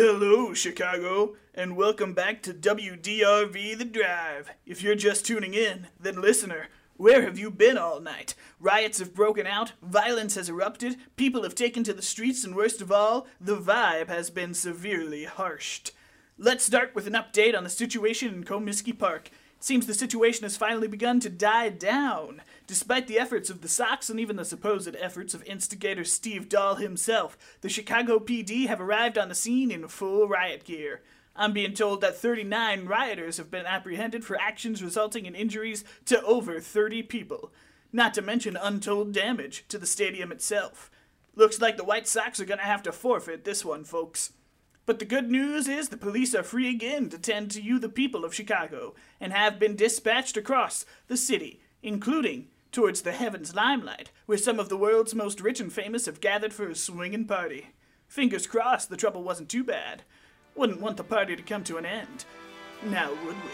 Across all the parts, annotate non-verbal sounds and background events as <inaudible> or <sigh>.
Hello, Chicago, and welcome back to WDRV The Drive. If you're just tuning in, then listener, where have you been all night? Riots have broken out, violence has erupted, people have taken to the streets, and worst of all, the vibe has been severely harshed. Let's start with an update on the situation in Comiskey Park. Seems the situation has finally begun to die down. Despite the efforts of the Sox and even the supposed efforts of instigator Steve Dahl himself, the Chicago PD have arrived on the scene in full riot gear. I'm being told that 39 rioters have been apprehended for actions resulting in injuries to over 30 people, not to mention untold damage to the stadium itself. Looks like the White Sox are gonna have to forfeit this one, folks. But the good news is the police are free again to tend to you, the people of Chicago, and have been dispatched across the city, including towards the heavens limelight, where some of the world's most rich and famous have gathered for a swinging party. Fingers crossed the trouble wasn't too bad. Wouldn't want the party to come to an end. Now, would we?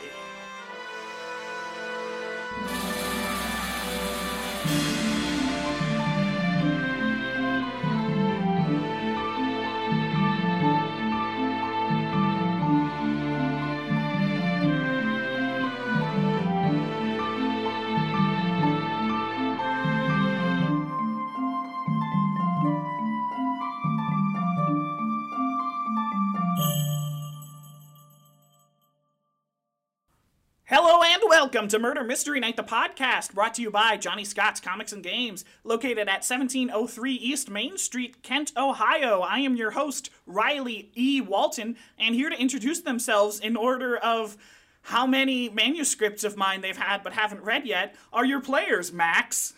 Welcome to Murder Mystery Night, the podcast, brought to you by Johnny Scott's Comics and Games, located at 1703 East Main Street, Kent, Ohio. I am your host, Riley E. Walton, and here to introduce themselves in order of how many manuscripts of mine they've had but haven't read yet are your players, Max.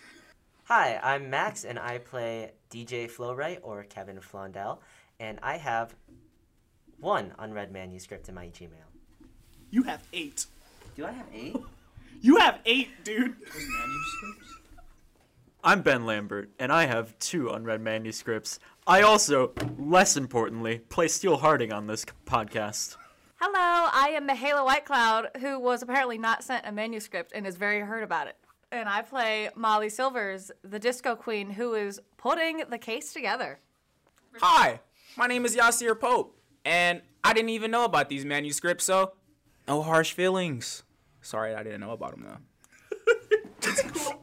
Hi, I'm Max, and I play DJ Flowright or Kevin Flondell, and I have one unread manuscript in my Gmail. You have eight. Do I have eight? <laughs> You have eight, dude. I'm Ben Lambert, and I have two unread manuscripts. I also, less importantly, play Steel Harding on this podcast. Hello, I am Mihaela Whitecloud, who was apparently not sent a manuscript and is very hurt about it. And I play Molly Silvers, the disco queen, who is putting the case together. Hi, my name is Yasir Pope, and I didn't even know about these manuscripts, so no harsh feelings. Sorry, I didn't know about him though. <laughs>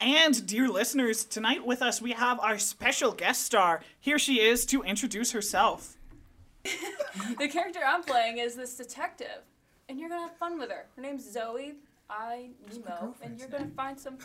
And, dear listeners, tonight with us we have our special guest star. Here she is to introduce herself. <laughs> the character I'm playing is this detective, and you're gonna have fun with her. Her name's Zoe. I Nemo, and you're gonna find some.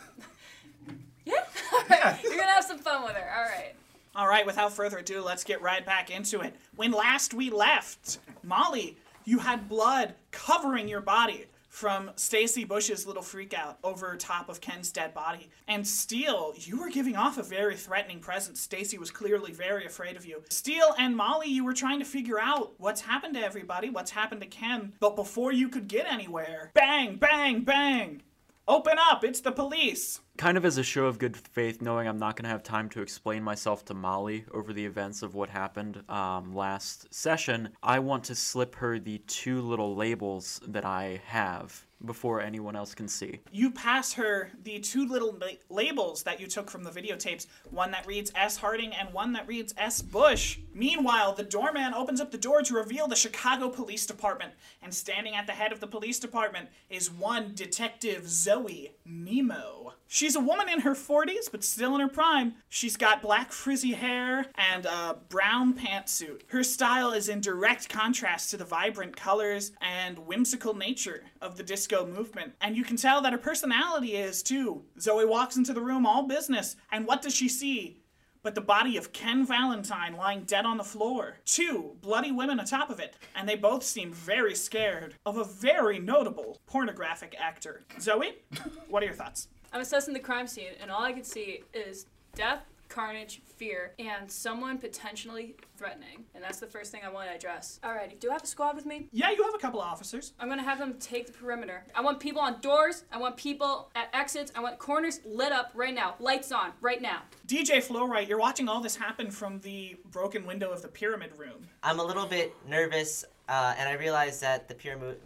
<laughs> yeah, all right. You're gonna have some fun with her. All right. All right, without further ado, let's get right back into it. When last we left, Molly, you had blood covering your body from Stacy Bush's little freakout over top of Ken's dead body. And Steele, you were giving off a very threatening presence. Stacy was clearly very afraid of you. Steele and Molly, you were trying to figure out what's happened to everybody, what's happened to Ken, but before you could get anywhere, bang, bang, bang! Open up, it's the police! Kind of as a show of good faith, knowing I'm not going to have time to explain myself to Molly over the events of what happened um, last session, I want to slip her the two little labels that I have before anyone else can see. You pass her the two little la- labels that you took from the videotapes one that reads S. Harding and one that reads S. Bush. Meanwhile, the doorman opens up the door to reveal the Chicago Police Department, and standing at the head of the police department is one Detective Zoe Nemo. She's a woman in her 40s, but still in her prime. She's got black frizzy hair and a brown pantsuit. Her style is in direct contrast to the vibrant colors and whimsical nature of the disco movement. And you can tell that her personality is too. Zoe walks into the room all business, and what does she see? But the body of Ken Valentine lying dead on the floor. Two bloody women atop of it, and they both seem very scared of a very notable pornographic actor. Zoe, <laughs> what are your thoughts? I'm assessing the crime scene, and all I can see is death, carnage, fear, and someone potentially threatening. And that's the first thing I want to address. Alrighty, do I have a squad with me? Yeah, you have a couple of officers. I'm gonna have them take the perimeter. I want people on doors. I want people at exits. I want corners lit up right now. Lights on right now. DJ Flowright, you're watching all this happen from the broken window of the pyramid room. I'm a little bit nervous. Uh, and I realize that the pyramid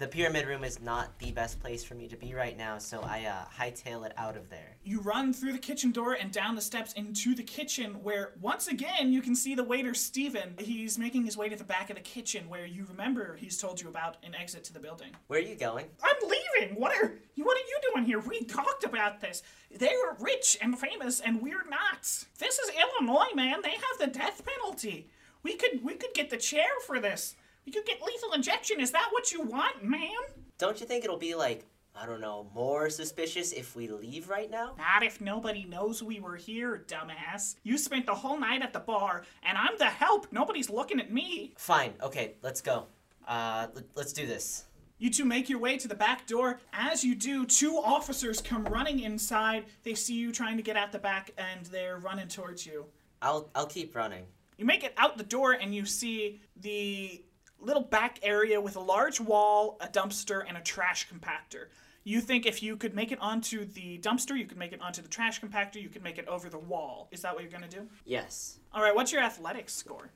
the pyramid room is not the best place for me to be right now, so I uh, hightail it out of there. You run through the kitchen door and down the steps into the kitchen, where once again you can see the waiter Steven. He's making his way to the back of the kitchen, where you remember he's told you about an exit to the building. Where are you going? I'm leaving. What are you? What are you doing here? We talked about this. They're rich and famous, and we're not. This is Illinois, man. They have the death penalty. We could we could get the chair for this. Could get lethal injection. Is that what you want, man? Don't you think it'll be like, I don't know, more suspicious if we leave right now? Not if nobody knows we were here, dumbass. You spent the whole night at the bar, and I'm the help. Nobody's looking at me. Fine, okay, let's go. Uh, let's do this. You two make your way to the back door. As you do, two officers come running inside. They see you trying to get out the back, and they're running towards you. I'll I'll keep running. You make it out the door, and you see the little back area with a large wall, a dumpster, and a trash compactor. You think if you could make it onto the dumpster, you could make it onto the trash compactor, you could make it over the wall. Is that what you're gonna do? Yes. All right, what's your athletics score?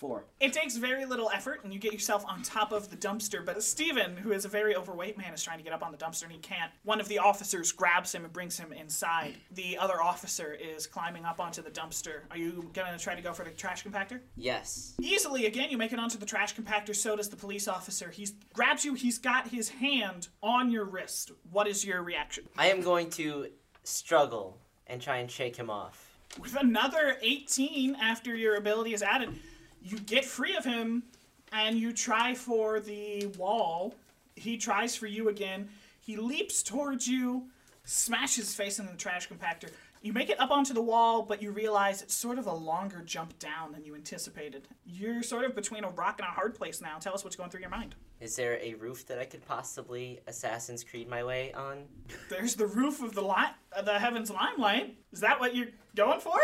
Four. It takes very little effort, and you get yourself on top of the dumpster. But Steven, who is a very overweight man, is trying to get up on the dumpster, and he can't. One of the officers grabs him and brings him inside. The other officer is climbing up onto the dumpster. Are you gonna try to go for the trash compactor? Yes. Easily, again, you make it onto the trash compactor. So does the police officer. He grabs you. He's got his hand on your wrist. What is your reaction? I am going to struggle and try and shake him off. With another 18 after your ability is added, you get free of him and you try for the wall. He tries for you again. He leaps towards you, smashes his face into the trash compactor. You make it up onto the wall, but you realize it's sort of a longer jump down than you anticipated. You're sort of between a rock and a hard place now. Tell us what's going through your mind. Is there a roof that I could possibly Assassin's Creed my way on? There's the roof of the li- uh, the Heavens Limelight. Is that what you're going for?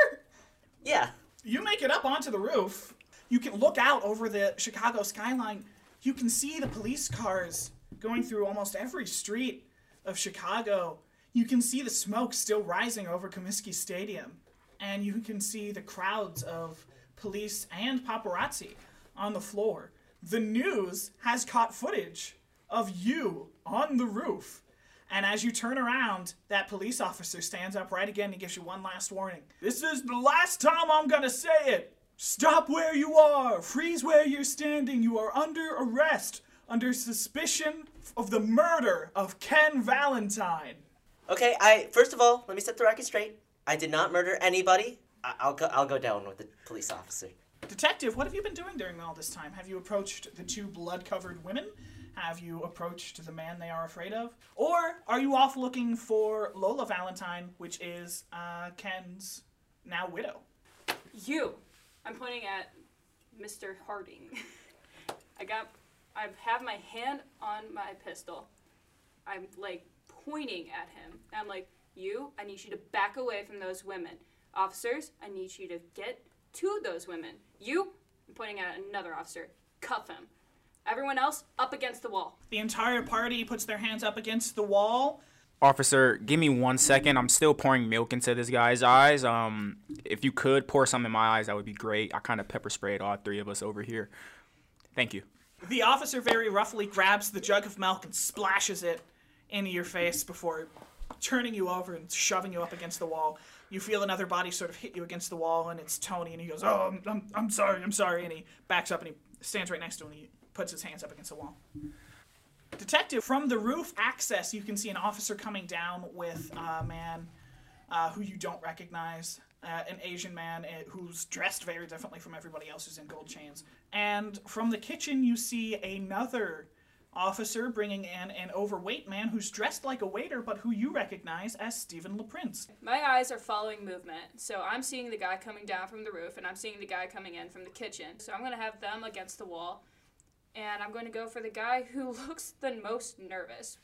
Yeah. You make it up onto the roof. You can look out over the Chicago skyline. You can see the police cars going through almost every street of Chicago. You can see the smoke still rising over Comiskey Stadium. And you can see the crowds of police and paparazzi on the floor. The news has caught footage of you on the roof. And as you turn around, that police officer stands up right again and gives you one last warning. This is the last time I'm gonna say it. Stop where you are. Freeze where you're standing. You are under arrest under suspicion of the murder of Ken Valentine. Okay, I first of all, let me set the record straight. I did not murder anybody. I, I'll go. I'll go down with the police officer. Detective, what have you been doing during all this time? Have you approached the two blood covered women? Have you approached the man they are afraid of? Or are you off looking for Lola Valentine, which is uh, Ken's now widow? You. I'm pointing at Mr. Harding. I got. I have my hand on my pistol. I'm like pointing at him. I'm like, you. I need you to back away from those women. Officers, I need you to get to those women. You. I'm pointing at another officer. Cuff him. Everyone else up against the wall. The entire party puts their hands up against the wall. Officer, give me one second. I'm still pouring milk into this guy's eyes. Um, if you could pour some in my eyes, that would be great. I kind of pepper sprayed all three of us over here. Thank you. The officer very roughly grabs the jug of milk and splashes it into your face before turning you over and shoving you up against the wall. You feel another body sort of hit you against the wall, and it's Tony, and he goes, "Oh, I'm, I'm, I'm sorry, I'm sorry," and he backs up and he stands right next to him. and He puts his hands up against the wall. Detective, from the roof access, you can see an officer coming down with a man uh, who you don't recognize, uh, an Asian man uh, who's dressed very differently from everybody else who's in gold chains. And from the kitchen, you see another officer bringing in an overweight man who's dressed like a waiter, but who you recognize as Stephen LaPrince. My eyes are following movement, so I'm seeing the guy coming down from the roof, and I'm seeing the guy coming in from the kitchen. So I'm gonna have them against the wall, and I'm going to go for the guy who <laughs> looks the most nervous.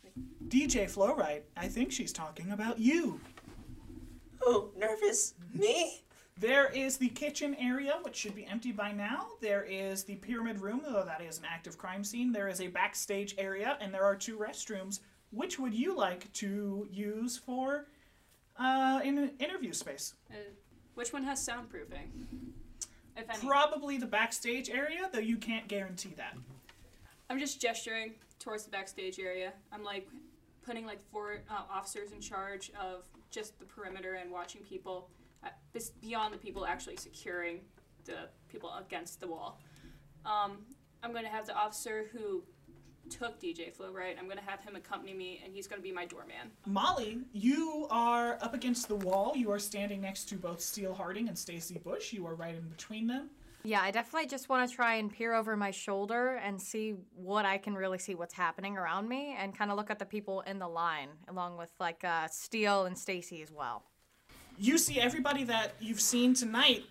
DJ Flowright, I think she's talking about you. Oh, nervous? Me? There is the kitchen area, which should be empty by now. There is the pyramid room, though that is an active crime scene. There is a backstage area, and there are two restrooms. Which would you like to use for uh, in an interview space? Uh, which one has soundproofing? If any. Probably the backstage area, though you can't guarantee that. I'm just gesturing towards the backstage area. I'm like putting like four uh, officers in charge of just the perimeter and watching people, uh, beyond the people actually securing the people against the wall. Um, I'm going to have the officer who took DJ Flowright. I'm going to have him accompany me, and he's going to be my doorman. Molly, you are up against the wall. You are standing next to both Steel Harding and Stacy Bush. You are right in between them. Yeah, I definitely just want to try and peer over my shoulder and see what I can really see what's happening around me and kind of look at the people in the line along with like uh, Steele and Stacy as well. You see everybody that you've seen tonight.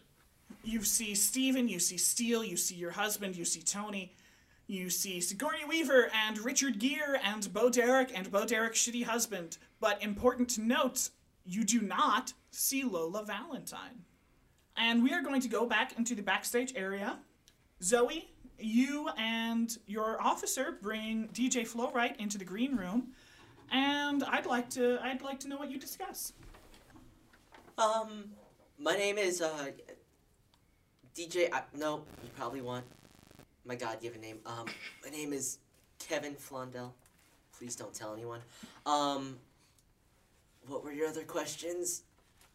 You see Steven, you see Steele, you see your husband, you see Tony, you see Sigourney Weaver and Richard Gere and Bo Derek and Bo Derek's shitty husband. But important to note, you do not see Lola Valentine. And we are going to go back into the backstage area. Zoe, you and your officer bring DJ Flowright into the green room, and I'd like to I'd like to know what you discuss. Um, my name is uh, DJ. I, no, you probably want my God-given name. Um, my name is Kevin Flondell. Please don't tell anyone. Um, what were your other questions?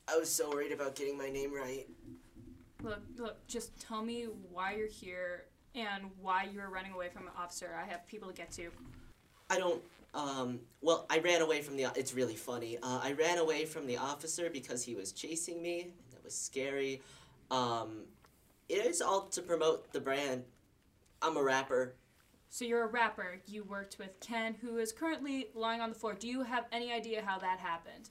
I was so worried about getting my name right. Look, look, just tell me why you're here and why you were running away from an officer. I have people to get to. I don't. Um, well, I ran away from the. It's really funny. Uh, I ran away from the officer because he was chasing me. And that was scary. Um, it is all to promote the brand. I'm a rapper. So you're a rapper. You worked with Ken, who is currently lying on the floor. Do you have any idea how that happened?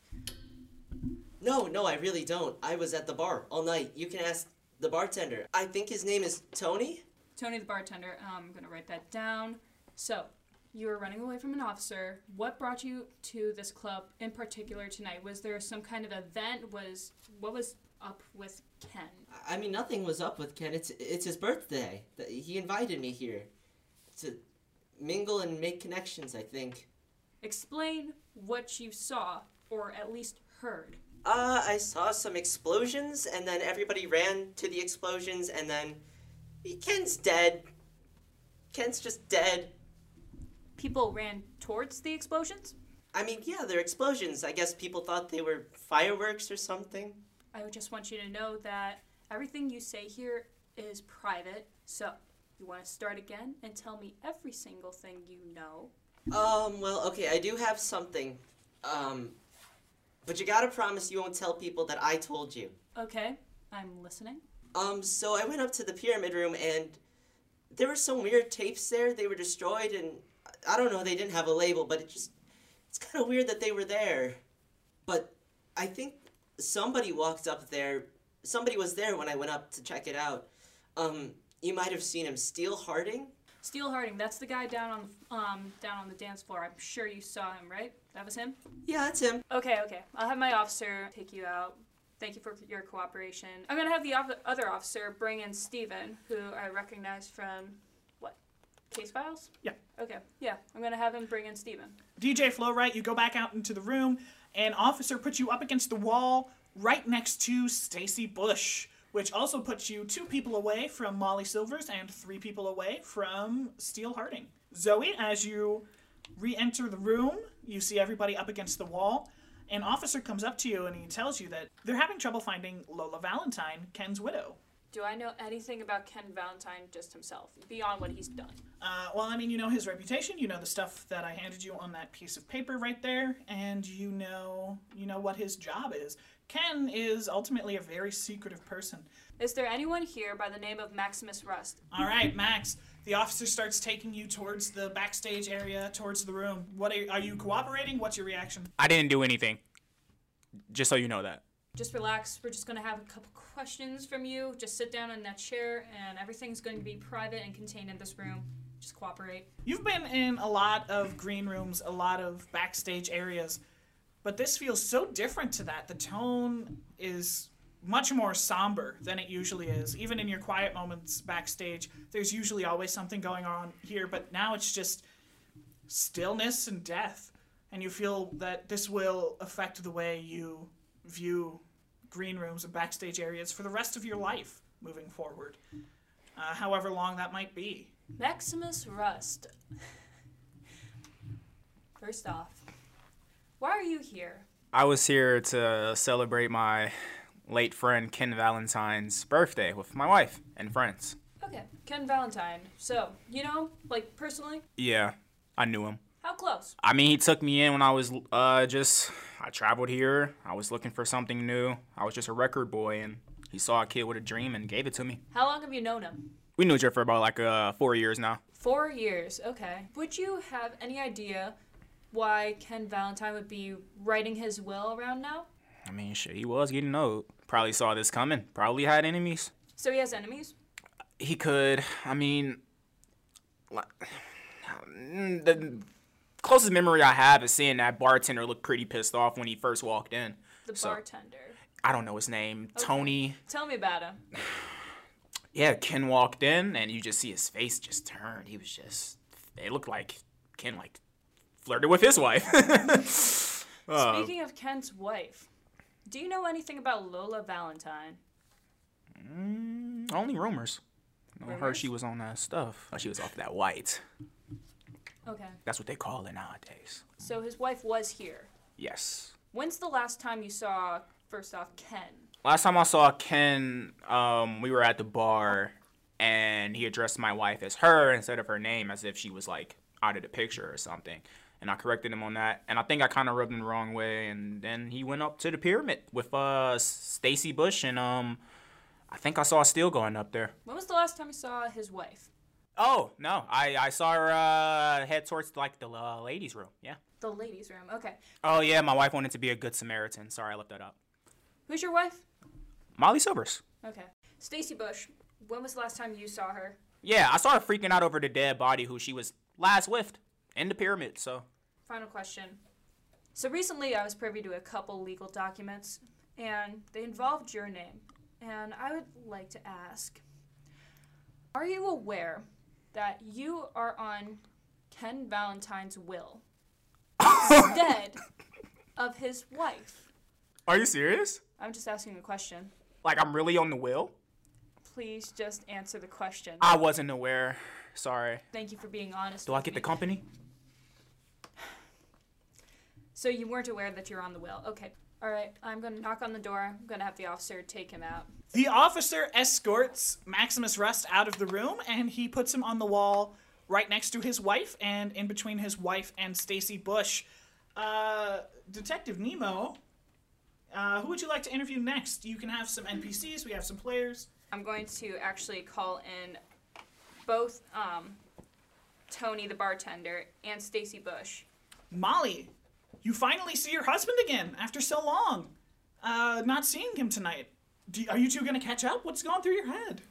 No, no, I really don't. I was at the bar all night. You can ask the bartender. I think his name is Tony. Tony, the bartender. Um, I'm gonna write that down. So, you were running away from an officer. What brought you to this club in particular tonight? Was there some kind of event? Was what was up with Ken? I mean, nothing was up with Ken. It's it's his birthday. He invited me here to mingle and make connections. I think. Explain what you saw, or at least heard. Uh, I saw some explosions, and then everybody ran to the explosions, and then Ken's dead. Ken's just dead. People ran towards the explosions. I mean, yeah, they're explosions. I guess people thought they were fireworks or something. I just want you to know that everything you say here is private. So, you want to start again and tell me every single thing you know. Um, well, okay, I do have something. Um, but you gotta promise you won't tell people that I told you. Okay, I'm listening. Um, so I went up to the pyramid room and there were some weird tapes there. They were destroyed and I don't know, they didn't have a label, but it just it's kind of weird that they were there. But I think somebody walked up there. Somebody was there when I went up to check it out. Um, you might have seen him, Steel Harding. Steel Harding, that's the guy down on um down on the dance floor. I'm sure you saw him, right? That was him. Yeah, that's him. Okay, okay. I'll have my officer take you out. Thank you for your cooperation. I'm gonna have the other officer bring in Steven, who I recognize from what? Case files? Yeah. Okay, yeah. I'm gonna have him bring in Steven. DJ Flowright, you go back out into the room, and officer puts you up against the wall right next to Stacy Bush, which also puts you two people away from Molly Silvers and three people away from Steel Harding. Zoe, as you re-enter the room, you see everybody up against the wall. An officer comes up to you and he tells you that they're having trouble finding Lola Valentine, Ken's widow. Do I know anything about Ken Valentine just himself, beyond what he's done? Uh, well, I mean, you know his reputation. You know the stuff that I handed you on that piece of paper right there, and you know, you know what his job is. Ken is ultimately a very secretive person. Is there anyone here by the name of Maximus Rust? All right, Max. The officer starts taking you towards the backstage area, towards the room. What are, are you cooperating? What's your reaction? I didn't do anything. Just so you know that. Just relax. We're just gonna have a couple questions from you. Just sit down in that chair, and everything's going to be private and contained in this room. Just cooperate. You've been in a lot of green rooms, a lot of backstage areas, but this feels so different to that. The tone is much more somber than it usually is. Even in your quiet moments backstage, there's usually always something going on here, but now it's just stillness and death. And you feel that this will affect the way you view green rooms and backstage areas for the rest of your life moving forward. uh, however long that might be. Maximus Rust. <laughs> First off, why are you here? I was here to celebrate my late friend Ken Valentine's birthday with my wife and friends. Okay, Ken Valentine. So, you know, like personally, Yeah, I knew him. how close? I mean, he took me in when I was uh, just I traveled here. I was looking for something new. I was just a record boy, and he saw a kid with a dream and gave it to me. How long have you known him? We knew each other for about like uh, four years now. Four years. Okay. Would you have any idea why Ken Valentine would be writing his will around now? I mean, shit, he was getting old. Probably saw this coming. Probably had enemies. So he has enemies? He could. I mean, li- the closest memory I have is seeing that bartender look pretty pissed off when he first walked in. The So- bartender. I don't know his name. Tony. Tell me about him. <sighs> Yeah, Ken walked in and you just see his face just turn. He was just. It looked like Ken like flirted with his wife. <laughs> Uh, Speaking of Ken's wife, do you know anything about Lola Valentine? only rumors. I heard she was on that stuff. She was off that white. Okay. That's what they call it nowadays. So his wife was here. Yes. When's the last time you saw, first off, Ken? Last time I saw Ken, um, we were at the bar, and he addressed my wife as her instead of her name, as if she was like out of the picture or something. And I corrected him on that, and I think I kind of rubbed him the wrong way. And then he went up to the pyramid with uh Stacy Bush, and um, I think I saw Steele going up there. When was the last time you saw his wife? Oh no, I I saw her uh, head towards like the uh, ladies' room. Yeah. The ladies' room. Okay. Oh yeah, my wife wanted to be a good Samaritan. Sorry, I left that up. Who's your wife? Molly Silvers. Okay. Stacy Bush. When was the last time you saw her? Yeah, I saw her freaking out over the dead body who she was last with in the pyramid. So Final question. So recently I was privy to a couple legal documents, and they involved your name. And I would like to ask Are you aware that you are on Ken Valentine's will instead <laughs> of his wife? Are you serious? I'm just asking a question. Like I'm really on the will? Please just answer the question. I wasn't aware. Sorry. Thank you for being honest. Do I get the company? So you weren't aware that you're on the will. Okay. All right. I'm going to knock on the door. I'm going to have the officer take him out. The officer escorts Maximus Rust out of the room and he puts him on the wall right next to his wife and in between his wife and Stacy Bush. Uh, Detective Nemo, uh, who would you like to interview next? You can have some NPCs, we have some players. I'm going to actually call in both um, Tony the bartender and Stacy Bush. Molly, you finally see your husband again after so long. Uh, not seeing him tonight. Do, are you two gonna catch up? What's going through your head?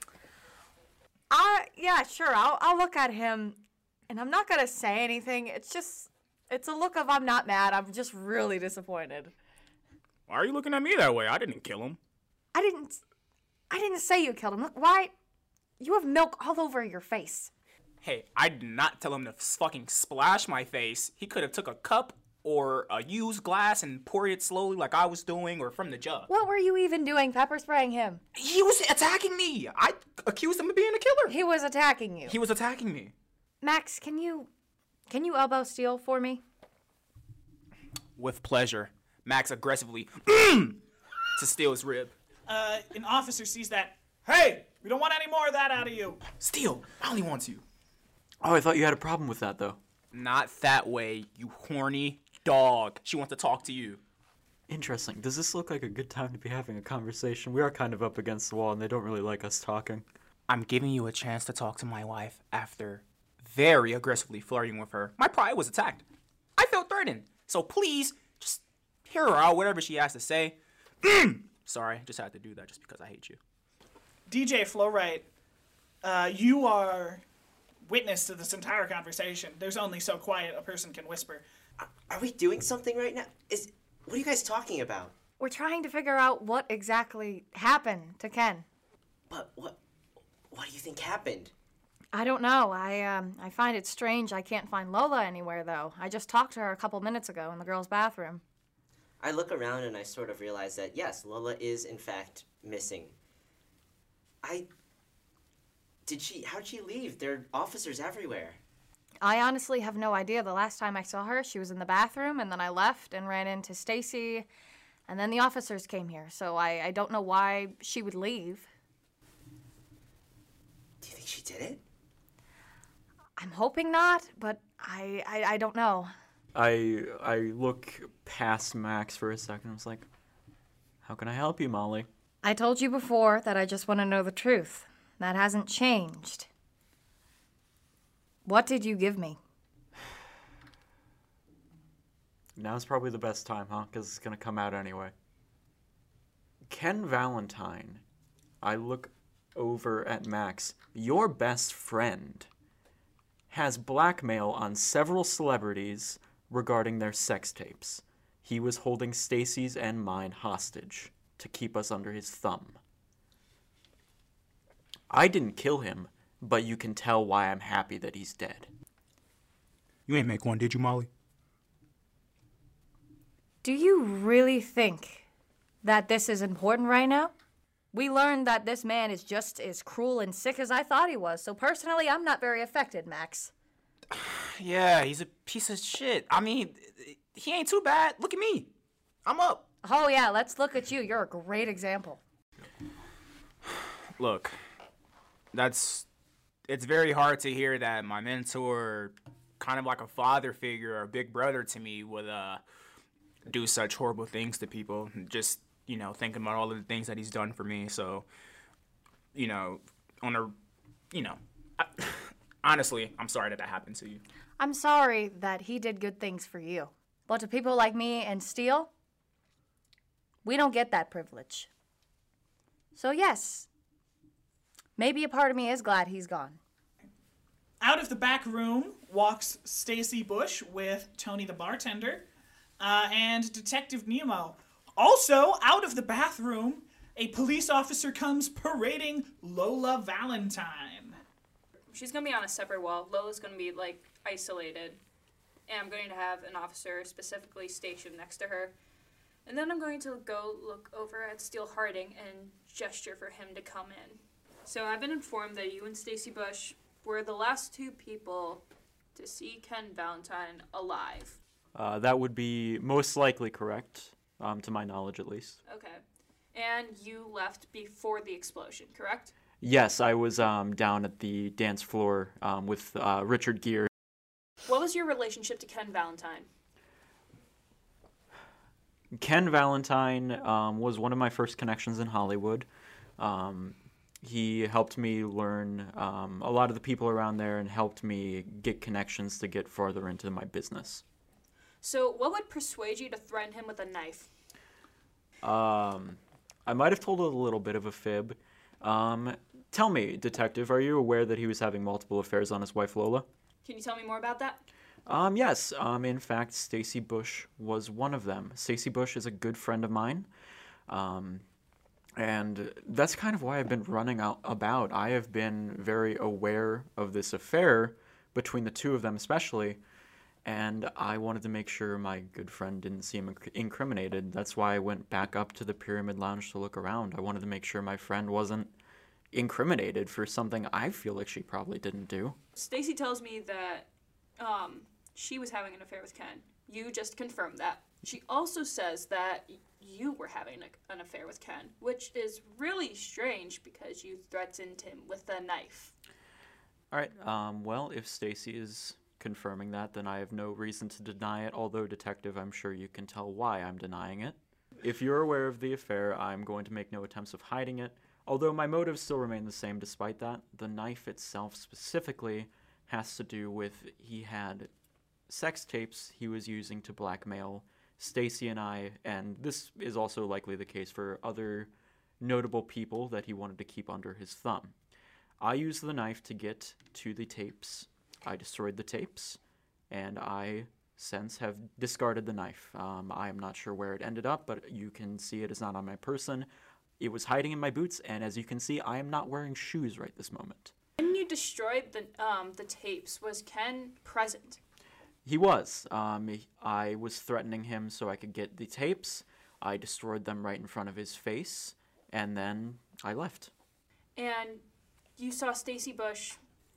I yeah, sure. I'll I'll look at him, and I'm not gonna say anything. It's just it's a look of I'm not mad. I'm just really disappointed. Why are you looking at me that way? I didn't kill him. I didn't I didn't say you killed him. Look, why? You have milk all over your face. Hey, I did not tell him to fucking splash my face. He could have took a cup or a used glass and pour it slowly like I was doing or from the jug. What were you even doing pepper spraying him? He was attacking me. I accused him of being a killer. He was attacking you. He was attacking me. Max, can you can you elbow Steele for me? With pleasure. Max aggressively <clears throat> to steal his rib. Uh, an officer sees that. Hey, we don't want any more of that out of you. Steele. Molly wants you. Oh, I thought you had a problem with that though. Not that way, you horny dog. She wants to talk to you. Interesting. Does this look like a good time to be having a conversation? We are kind of up against the wall and they don't really like us talking. I'm giving you a chance to talk to my wife after very aggressively flirting with her. My pride was attacked. I felt threatened. So please, just hear her out, whatever she has to say. Sorry, just had to do that just because I hate you. DJ Flowright, uh, you are witness to this entire conversation. There's only so quiet a person can whisper. Are we doing something right now? Is what are you guys talking about? We're trying to figure out what exactly happened to Ken. But what what do you think happened? I don't know. I um I find it strange I can't find Lola anywhere though. I just talked to her a couple minutes ago in the girls' bathroom. I look around and I sort of realize that yes, Lola is in fact missing. I did she? How'd she leave? There are officers everywhere. I honestly have no idea. The last time I saw her, she was in the bathroom, and then I left and ran into Stacy, and then the officers came here. So I, I don't know why she would leave. Do you think she did it? I'm hoping not, but I, I, I don't know. I I look past Max for a second. I was like, "How can I help you, Molly?" I told you before that I just want to know the truth. That hasn't changed. What did you give me? Now's probably the best time, huh? Because it's gonna come out anyway. Ken Valentine. I look over at Max. Your best friend has blackmail on several celebrities regarding their sex tapes. He was holding Stacy's and mine hostage to keep us under his thumb. I didn't kill him, but you can tell why I'm happy that he's dead. You ain't make one, did you, Molly? Do you really think that this is important right now? We learned that this man is just as cruel and sick as I thought he was, so personally, I'm not very affected, Max. <sighs> Yeah, he's a piece of shit. I mean, he ain't too bad. Look at me. I'm up. Oh, yeah, let's look at you. You're a great example. <sighs> Look, that's it's very hard to hear that my mentor, kind of like a father figure or a big brother to me, would uh do such horrible things to people. Just you know, thinking about all of the things that he's done for me. So, you know, on a, you know, I, <sighs> honestly, I'm sorry that that happened to you. I'm sorry that he did good things for you. But to people like me and Steele, we don't get that privilege. So, yes, maybe a part of me is glad he's gone. Out of the back room walks Stacy Bush with Tony the bartender uh, and Detective Nemo. Also, out of the bathroom, a police officer comes parading Lola Valentine. She's gonna be on a separate wall. Lola's gonna be like isolated, and I'm going to have an officer specifically stationed next to her. And then I'm going to go look over at Steele Harding and gesture for him to come in. So I've been informed that you and Stacy Bush were the last two people to see Ken Valentine alive. Uh, that would be most likely correct, um, to my knowledge at least. Okay. And you left before the explosion, correct? Yes, I was um, down at the dance floor um, with uh, Richard Gere. What was your relationship to Ken Valentine? Ken Valentine um, was one of my first connections in Hollywood. Um, he helped me learn um, a lot of the people around there and helped me get connections to get farther into my business. So, what would persuade you to threaten him with a knife? Um, I might have told a little bit of a fib. Um, tell me, detective, are you aware that he was having multiple affairs on his wife Lola? Can you tell me more about that? Um, yes. Um, in fact, Stacy Bush was one of them. Stacy Bush is a good friend of mine. Um, and that's kind of why I've been running out about. I have been very aware of this affair between the two of them, especially. And I wanted to make sure my good friend didn't seem incriminated. That's why I went back up to the Pyramid Lounge to look around. I wanted to make sure my friend wasn't incriminated for something I feel like she probably didn't do. Stacy tells me that um, she was having an affair with Ken. You just confirmed that. She also says that you were having a, an affair with Ken, which is really strange because you threatened him with a knife. All right. Um, well, if Stacy is confirming that, then I have no reason to deny it. Although, detective, I'm sure you can tell why I'm denying it. If you're aware of the affair, I'm going to make no attempts of hiding it. Although my motives still remain the same despite that. The knife itself specifically has to do with he had sex tapes he was using to blackmail Stacy and I, and this is also likely the case for other notable people that he wanted to keep under his thumb. I used the knife to get to the tapes. I destroyed the tapes, and I since have discarded the knife. Um, I am not sure where it ended up, but you can see it is not on my person. It was hiding in my boots, and as you can see, I am not wearing shoes right this moment. When you destroyed the um, the tapes, was Ken present? He was. Um, he- I was threatening him so I could get the tapes. I destroyed them right in front of his face, and then I left. And you saw Stacy Bush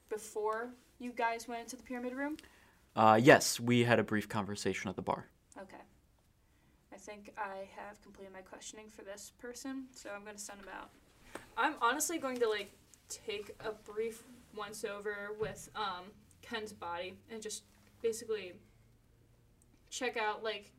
before you guys went into the pyramid room? Uh, yes, we had a brief conversation at the bar. Okay. I think I have completed my questioning for this person, so I'm gonna send him out. I'm honestly going to like take a brief once over with um, Ken's body and just basically check out like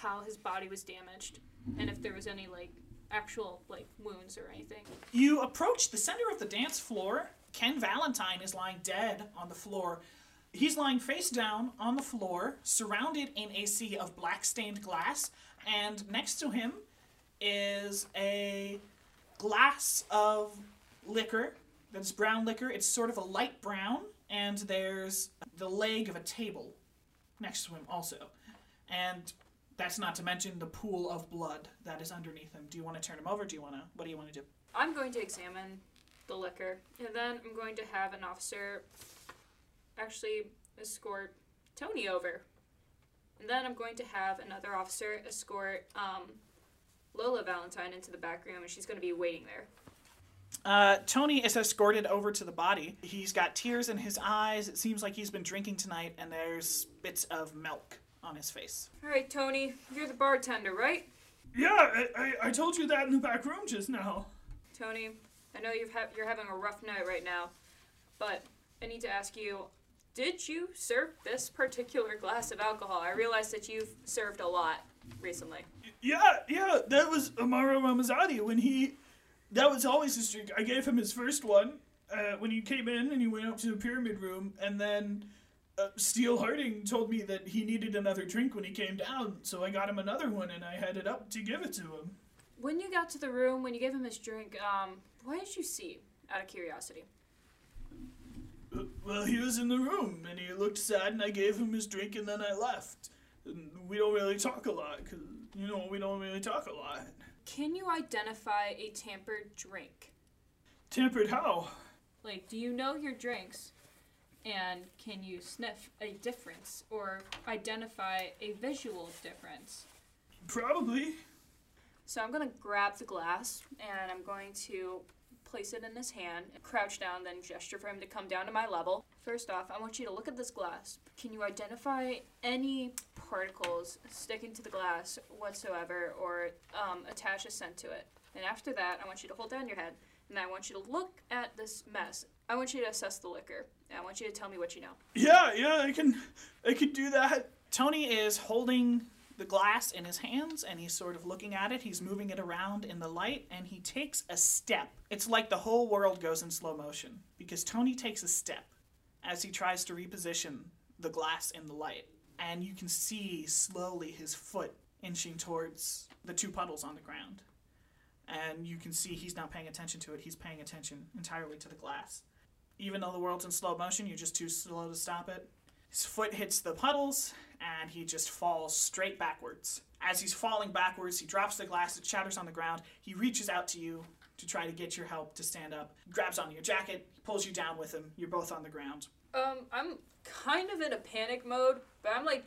how his body was damaged and if there was any like actual like wounds or anything. You approach the center of the dance floor. Ken Valentine is lying dead on the floor. He's lying face down on the floor, surrounded in a sea of black stained glass, and next to him is a glass of liquor that's brown liquor. It's sort of a light brown, and there's the leg of a table next to him also. And that's not to mention the pool of blood that is underneath him. Do you want to turn him over? Do you want to? What do you want to do? I'm going to examine the liquor, and then I'm going to have an officer actually escort Tony over. And then I'm going to have another officer escort um, Lola Valentine into the back room, and she's going to be waiting there. Uh, Tony is escorted over to the body. He's got tears in his eyes. It seems like he's been drinking tonight, and there's bits of milk on his face. All right, Tony, you're the bartender, right? Yeah, I, I, I told you that in the back room just now. Tony, I know you've ha- you're having a rough night right now, but I need to ask you did you serve this particular glass of alcohol? I realize that you've served a lot recently. Yeah, yeah, that was Amaro Ramazani when he. That was always his drink. I gave him his first one uh, when he came in and he went up to the pyramid room, and then uh, Steele Harding told me that he needed another drink when he came down, so I got him another one and I headed up to give it to him. When you got to the room, when you gave him his drink, um, what did you see? Out of curiosity. Uh, Well, he was in the room and he looked sad, and I gave him his drink and then I left. And we don't really talk a lot, because, you know, we don't really talk a lot. Can you identify a tampered drink? Tampered how? Like, do you know your drinks? And can you sniff a difference or identify a visual difference? Probably. So I'm gonna grab the glass and I'm going to place it in his hand, crouch down, then gesture for him to come down to my level. First off, I want you to look at this glass. Can you identify any particles sticking to the glass whatsoever or um, attach a scent to it? And after that, I want you to hold down your head and I want you to look at this mess. I want you to assess the liquor. And I want you to tell me what you know. Yeah, yeah, I can, I can do that. Tony is holding the glass in his hands and he's sort of looking at it. He's moving it around in the light and he takes a step. It's like the whole world goes in slow motion because Tony takes a step as he tries to reposition the glass in the light. And you can see slowly his foot inching towards the two puddles on the ground. And you can see he's not paying attention to it, he's paying attention entirely to the glass. Even though the world's in slow motion, you're just too slow to stop it. His foot hits the puddles and he just falls straight backwards. As he's falling backwards, he drops the glass, it shatters on the ground. He reaches out to you to try to get your help to stand up, grabs onto your jacket, pulls you down with him. You're both on the ground. Um, I'm kind of in a panic mode, but I'm like,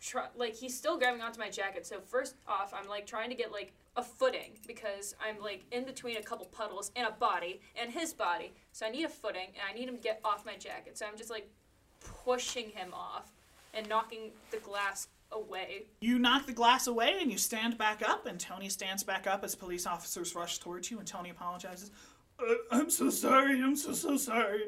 try, like he's still grabbing onto my jacket. So first off, I'm like trying to get like a footing because I'm like in between a couple puddles and a body and his body. So I need a footing and I need him to get off my jacket. So I'm just like pushing him off and knocking the glass away. You knock the glass away and you stand back up, and Tony stands back up as police officers rush towards you, and Tony apologizes. Uh, I'm so sorry. I'm so, so sorry.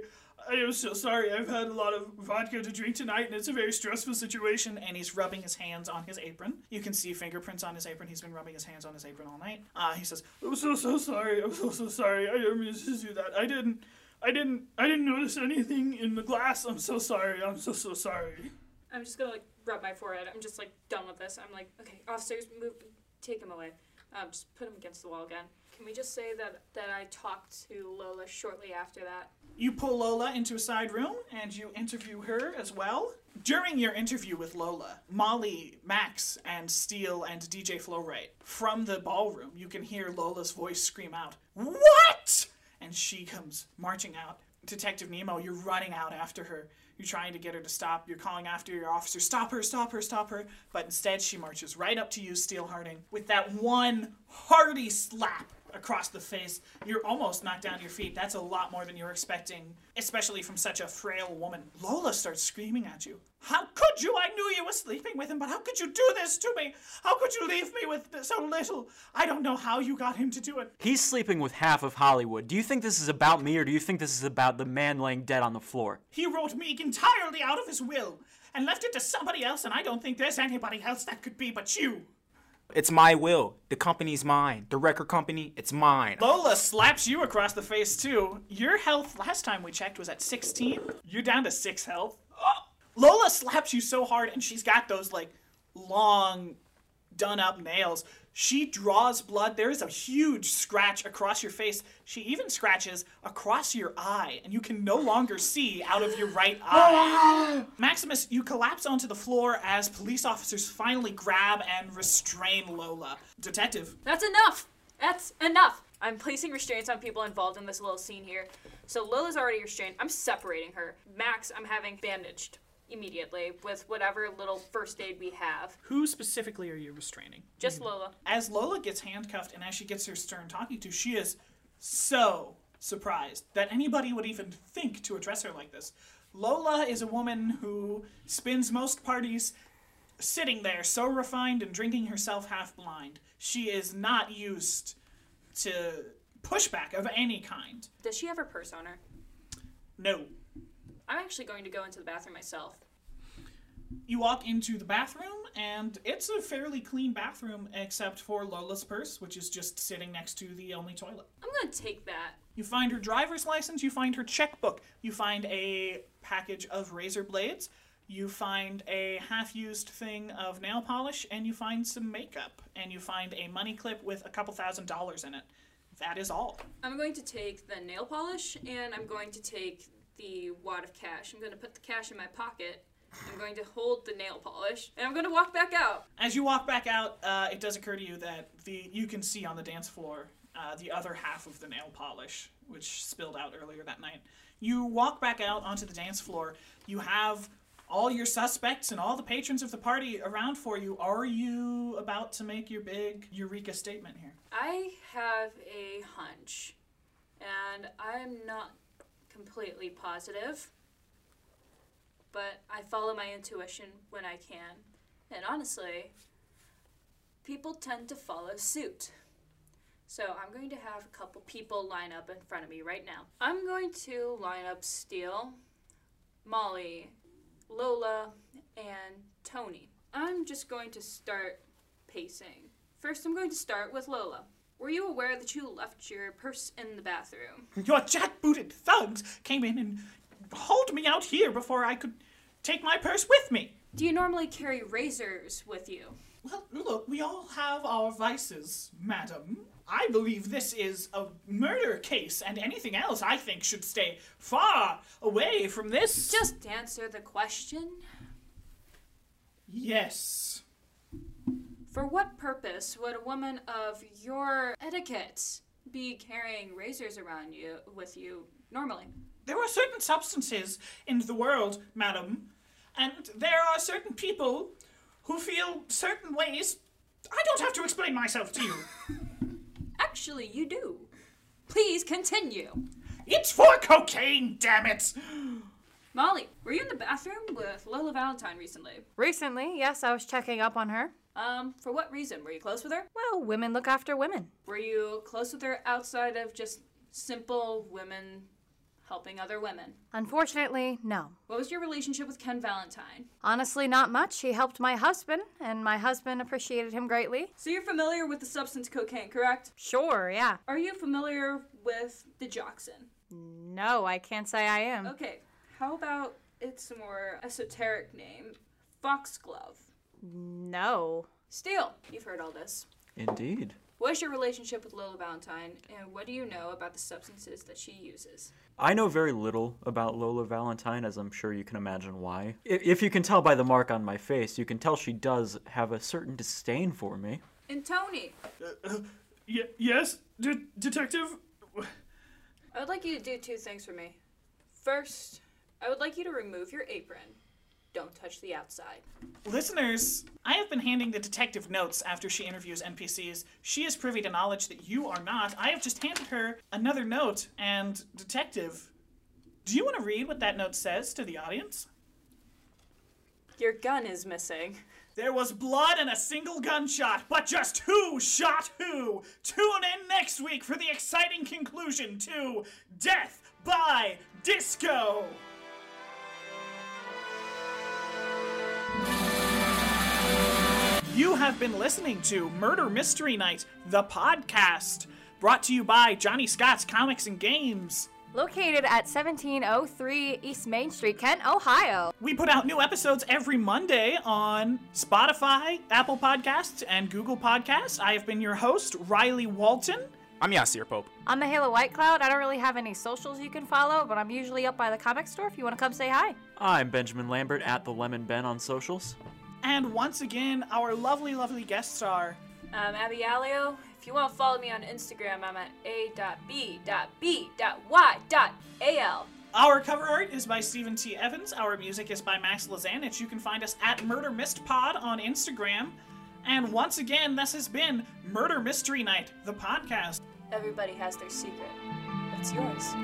I am so sorry. I've had a lot of vodka to drink tonight, and it's a very stressful situation. And he's rubbing his hands on his apron. You can see fingerprints on his apron. He's been rubbing his hands on his apron all night. Uh, he says, "I'm so so sorry. I'm so so sorry. I didn't mean to do that. I didn't. I didn't. I didn't notice anything in the glass. I'm so sorry. I'm so so sorry." I'm just gonna like rub my forehead. I'm just like done with this. I'm like, okay, officers, move, take him away. Um, just put him against the wall again. Can we just say that that I talked to Lola shortly after that? You pull Lola into a side room and you interview her as well. During your interview with Lola, Molly, Max, and Steele and DJ Flowright, from the ballroom, you can hear Lola's voice scream out, What? And she comes marching out. Detective Nemo, you're running out after her. You're trying to get her to stop. You're calling after your officer, Stop her, stop her, stop her. But instead, she marches right up to you, Steele Harding, with that one hearty slap across the face. You're almost knocked down to your feet. That's a lot more than you were expecting, especially from such a frail woman. Lola starts screaming at you. How could you? I knew you were sleeping with him, but how could you do this to me? How could you leave me with so little? I don't know how you got him to do it. He's sleeping with half of Hollywood. Do you think this is about me or do you think this is about the man laying dead on the floor? He wrote me entirely out of his will and left it to somebody else, and I don't think there's anybody else that could be but you. It's my will. The company's mine. The record company, it's mine. Lola slaps you across the face too. Your health last time we checked was at 16. You're down to 6 health. <gasps> Lola slaps you so hard and she's got those like long done up nails. She draws blood. There is a huge scratch across your face. She even scratches across your eye, and you can no longer see out of your right <gasps> eye. Maximus, you collapse onto the floor as police officers finally grab and restrain Lola. Detective, That's enough. That's enough. I'm placing restraints on people involved in this little scene here. So Lola's already restrained. I'm separating her. Max, I'm having bandaged immediately with whatever little first aid we have. who specifically are you restraining? Just Lola. As Lola gets handcuffed and as she gets her stern talking to, she is so surprised that anybody would even think to address her like this. Lola is a woman who spends most parties sitting there so refined and drinking herself half blind. She is not used to pushback of any kind. Does she have her purse on her? No. I'm actually going to go into the bathroom myself. You walk into the bathroom, and it's a fairly clean bathroom except for Lola's purse, which is just sitting next to the only toilet. I'm going to take that. You find her driver's license, you find her checkbook, you find a package of razor blades, you find a half used thing of nail polish, and you find some makeup, and you find a money clip with a couple thousand dollars in it. That is all. I'm going to take the nail polish and I'm going to take the wad of cash. I'm going to put the cash in my pocket. I'm going to hold the nail polish and I'm going to walk back out. As you walk back out, uh, it does occur to you that the you can see on the dance floor uh, the other half of the nail polish, which spilled out earlier that night. You walk back out onto the dance floor. You have all your suspects and all the patrons of the party around for you. Are you about to make your big eureka statement here? I have a hunch and I'm not completely positive, but I follow my intuition when I can. And honestly, people tend to follow suit. So I'm going to have a couple people line up in front of me right now. I'm going to line up Steele, Molly, Lola, and Tony. I'm just going to start pacing. First, I'm going to start with Lola. Were you aware that you left your purse in the bathroom? Your jackbooted thugs came in and hauled me out here before I could take my purse with me. Do you normally carry razors with you? Well, look, we all have our vices, madam. I believe this is a murder case, and anything else I think should stay far away from this. Just answer the question. Yes. For what purpose would a woman of your etiquette be carrying razors around you with you normally? There are certain substances in the world, madam, and there are certain people who feel certain ways. I don't have to explain myself to you. <laughs> Actually, you do. Please continue. It's for cocaine, damn it! Molly, were you in the bathroom with Lola Valentine recently? Recently, yes, I was checking up on her. Um, for what reason? Were you close with her? Well, women look after women. Were you close with her outside of just simple women helping other women? Unfortunately, no. What was your relationship with Ken Valentine? Honestly, not much. He helped my husband, and my husband appreciated him greatly. So you're familiar with the substance cocaine, correct? Sure, yeah. Are you familiar with the digoxin? No, I can't say I am. Okay, how about it's more esoteric name? Foxglove. No. Steele, you've heard all this. Indeed. What is your relationship with Lola Valentine, and what do you know about the substances that she uses? I know very little about Lola Valentine, as I'm sure you can imagine why. If, if you can tell by the mark on my face, you can tell she does have a certain disdain for me. And Tony, uh, uh, Y- yes, de- detective? I would like you to do two things for me. First, I would like you to remove your apron. Don't touch the outside. Listeners, I have been handing the detective notes after she interviews NPCs. She is privy to knowledge that you are not. I have just handed her another note, and detective, do you want to read what that note says to the audience? Your gun is missing. There was blood and a single gunshot, but just who shot who? Tune in next week for the exciting conclusion to Death by Disco! You have been listening to Murder Mystery Night, the podcast, brought to you by Johnny Scott's Comics and Games. Located at 1703 East Main Street, Kent, Ohio. We put out new episodes every Monday on Spotify, Apple Podcasts, and Google Podcasts. I have been your host, Riley Walton. I'm Yasir Pope. I'm Mahela White Cloud. I don't really have any socials you can follow, but I'm usually up by the comic store if you want to come say hi. I'm Benjamin Lambert at the Lemon Ben on socials. And once again, our lovely, lovely guest star. I'm Abby Alio. If you want to follow me on Instagram, I'm at a.b.b.y.al. Our cover art is by Stephen T. Evans. Our music is by Max Lazanich. You can find us at Murder Mist Pod on Instagram. And once again, this has been Murder Mystery Night, the podcast. Everybody has their secret. It's yours.